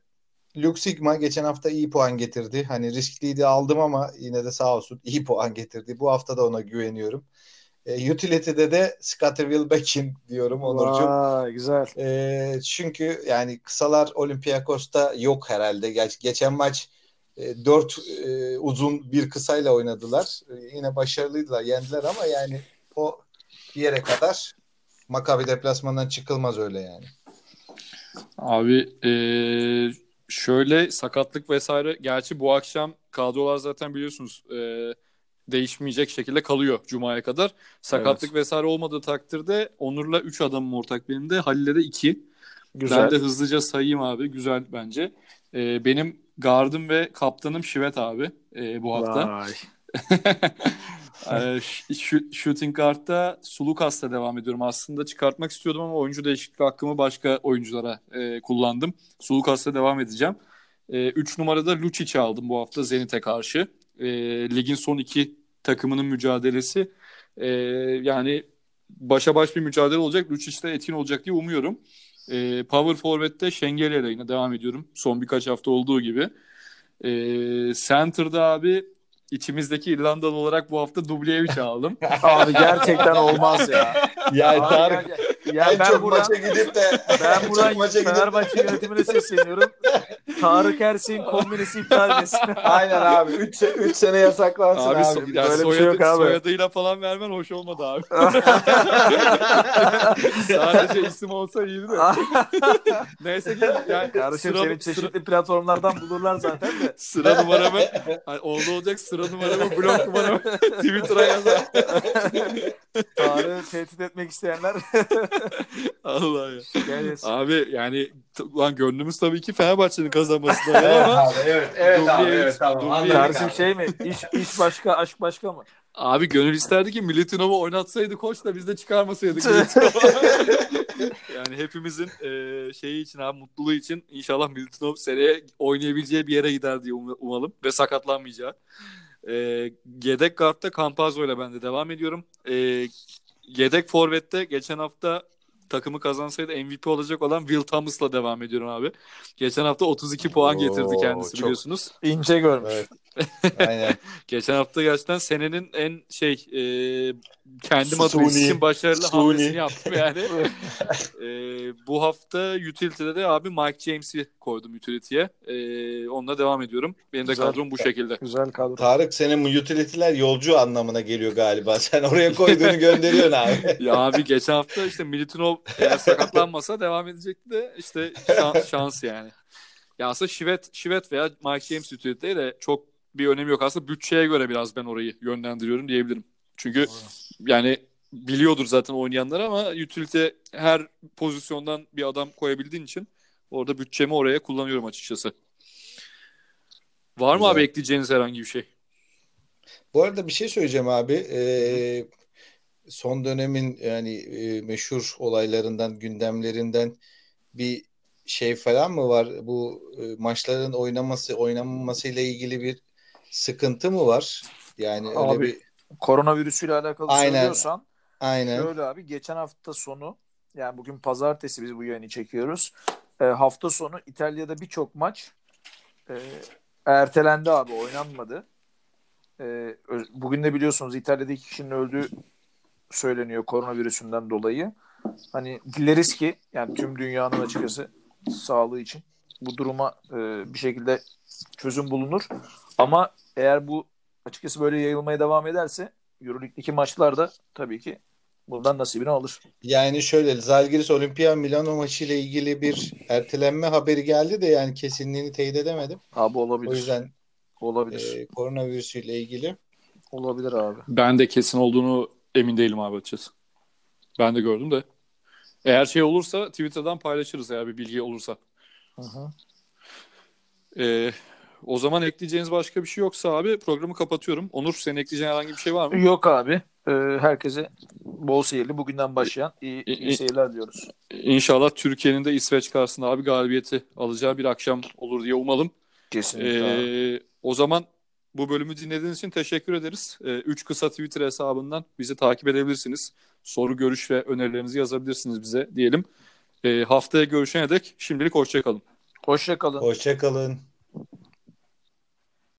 Luke Sigma geçen hafta iyi puan getirdi. Hani riskliydi aldım ama yine de sağ olsun iyi puan getirdi. Bu hafta da ona güveniyorum. E, utility'de de Scotterville Beckham diyorum Onurcuğum. Vay, güzel. E, çünkü yani kısalar Olympiakos'ta yok herhalde. Geç, geçen maç e, dört e, uzun bir kısayla oynadılar. E, yine başarılıydılar, yendiler ama yani o bir yere kadar Maccabi deplasmandan çıkılmaz öyle yani. Abi eee, şöyle sakatlık vesaire gerçi bu akşam kadrolar zaten biliyorsunuz eee, değişmeyecek şekilde kalıyor Cuma'ya kadar. Sakatlık vesaire olmadığı takdirde Onur'la 3 adamım ortak benim de Halil'le de 2. Güzel. Ben de hızlıca sayayım abi. Güzel bence. Eee, benim gardım ve kaptanım Şivet abi eee, bu hafta. Ee, shooting guard'da Sulukas'la devam ediyorum. Aslında çıkartmak istiyordum ama oyuncu değişikliği hakkımı başka oyunculara e, kullandım. Sulukas'la devam edeceğim. 3 numarada Lucic'i aldım bu hafta Zenit'e karşı. E, ligin son iki takımının mücadelesi. E, yani başa baş bir mücadele olacak. Lucic de etkin olacak diye umuyorum. E, Power Forward'de Şengeli yine devam ediyorum. Son birkaç hafta olduğu gibi. E, Center'da abi içimizdeki İrlandalı olarak bu hafta Dubljevic aldım. Abi gerçekten olmaz ya. Abi Tarık ya en ben çok buradan, maça gidip de ben en buradan maça Fenerbahçe yönetimine sesleniyorum. Tarık Ersin kombinesi iptal etsin. Aynen abi. 3 3 sene yasaklansın Abi, abi. so- ya böyle bir şey soyadı- yok abi. soyadıyla falan vermen hoş olmadı abi. Sadece isim olsa iyiydi de. Neyse ki yani Kardeşim sıra, seni çeşitli platformlardan bulurlar zaten de. sıra numaramı hani oldu olacak sıra numaramı blok numaramı Twitter'a yazar. Tarık'ı tehdit etmek isteyenler Allah ya. etsin. Abi yani t- lan gönlümüz tabii ki Fenerbahçe'nin kazanmasına Evet ama abi, evet, evet abi, evet tamam. Abi. şey mi? İş, iş başka, aşk başka mı? abi gönül isterdi ki Milutinov'u oynatsaydı koç da biz de çıkarmasaydık yani hepimizin e, şeyi için abi mutluluğu için inşallah Militinov seneye oynayabileceği bir yere gider diye um- umalım ve sakatlanmayacağı. E, yedek guard'da Campazzo ile ben de devam ediyorum. E, yedek forvette geçen hafta takımı kazansaydı MVP olacak olan Will Thomas'la devam ediyorum abi. Geçen hafta 32 puan getirdi Oo, kendisi çok- biliyorsunuz. İnce görmüş. Evet. Aynen. Geçen hafta gerçekten senenin en şey e, kendim adım için başarılı Suni. hamlesini yaptım yani. e, bu hafta utility'de de abi Mike James'i koydum utility'ye. E, onunla devam ediyorum. Benim de Güzel. kadrom bu şekilde. Güzel kadro. Tarık senin utility'ler yolcu anlamına geliyor galiba. Sen oraya koyduğunu gönderiyorsun abi. ya abi geçen hafta işte Militinov eğer sakatlanmasa devam edecekti de işte şans, şans yani. Ya aslında Şivet, Şivet veya Mike James utility'de de çok bir önemi yok. Aslında bütçeye göre biraz ben orayı yönlendiriyorum diyebilirim. Çünkü yani biliyordur zaten oynayanlar ama utility her pozisyondan bir adam koyabildiğin için orada bütçemi oraya kullanıyorum açıkçası. Var mı Güzel. abi ekleyeceğiniz herhangi bir şey? Bu arada bir şey söyleyeceğim abi. Ee, son dönemin yani e, meşhur olaylarından, gündemlerinden bir şey falan mı var? Bu e, maçların oynaması, oynanmaması ile ilgili bir sıkıntı mı var? Yani öyle Abi, bir Koronavirüsüyle alakalı Aynen. söylüyorsan aynen. şöyle abi geçen hafta sonu yani bugün pazartesi biz bu yayını çekiyoruz. E, hafta sonu İtalya'da birçok maç e, ertelendi abi oynanmadı. E, bugün de biliyorsunuz İtalya'da iki kişinin öldüğü söyleniyor koronavirüsünden dolayı. Hani dileriz ki yani tüm dünyanın açıkçası sağlığı için bu duruma e, bir şekilde çözüm bulunur. Ama eğer bu açıkçası böyle yayılmaya devam ederse Euroleague'deki maçlar da tabii ki bundan nasibini alır. Yani şöyle Zalgiris Olimpia Milano maçı ile ilgili bir ertelenme haberi geldi de yani kesinliğini teyit edemedim. Abi olabilir. O yüzden olabilir. e, koronavirüsüyle ilgili olabilir abi. Ben de kesin olduğunu emin değilim abi açıkçası. Ben de gördüm de. Eğer şey olursa Twitter'dan paylaşırız eğer bir bilgi olursa. Hı hı. Ee, o zaman ekleyeceğiniz başka bir şey yoksa abi programı kapatıyorum. Onur senin ekleyeceğin herhangi bir şey var mı? Yok abi. Ee, herkese bol seyirli bugünden başlayan iyi, İ- iyi i- seyirler diyoruz. İnşallah Türkiye'nin de İsveç karşısında abi galibiyeti alacağı bir akşam olur diye umalım. Kesinlikle. abi. Ee, o zaman bu bölümü dinlediğiniz için teşekkür ederiz. Ee, üç kısa Twitter hesabından bizi takip edebilirsiniz. Soru, görüş ve önerilerinizi yazabilirsiniz bize diyelim. Ee, haftaya görüşene dek şimdilik hoşçakalın. Hoşça kalın. hoşça kalın.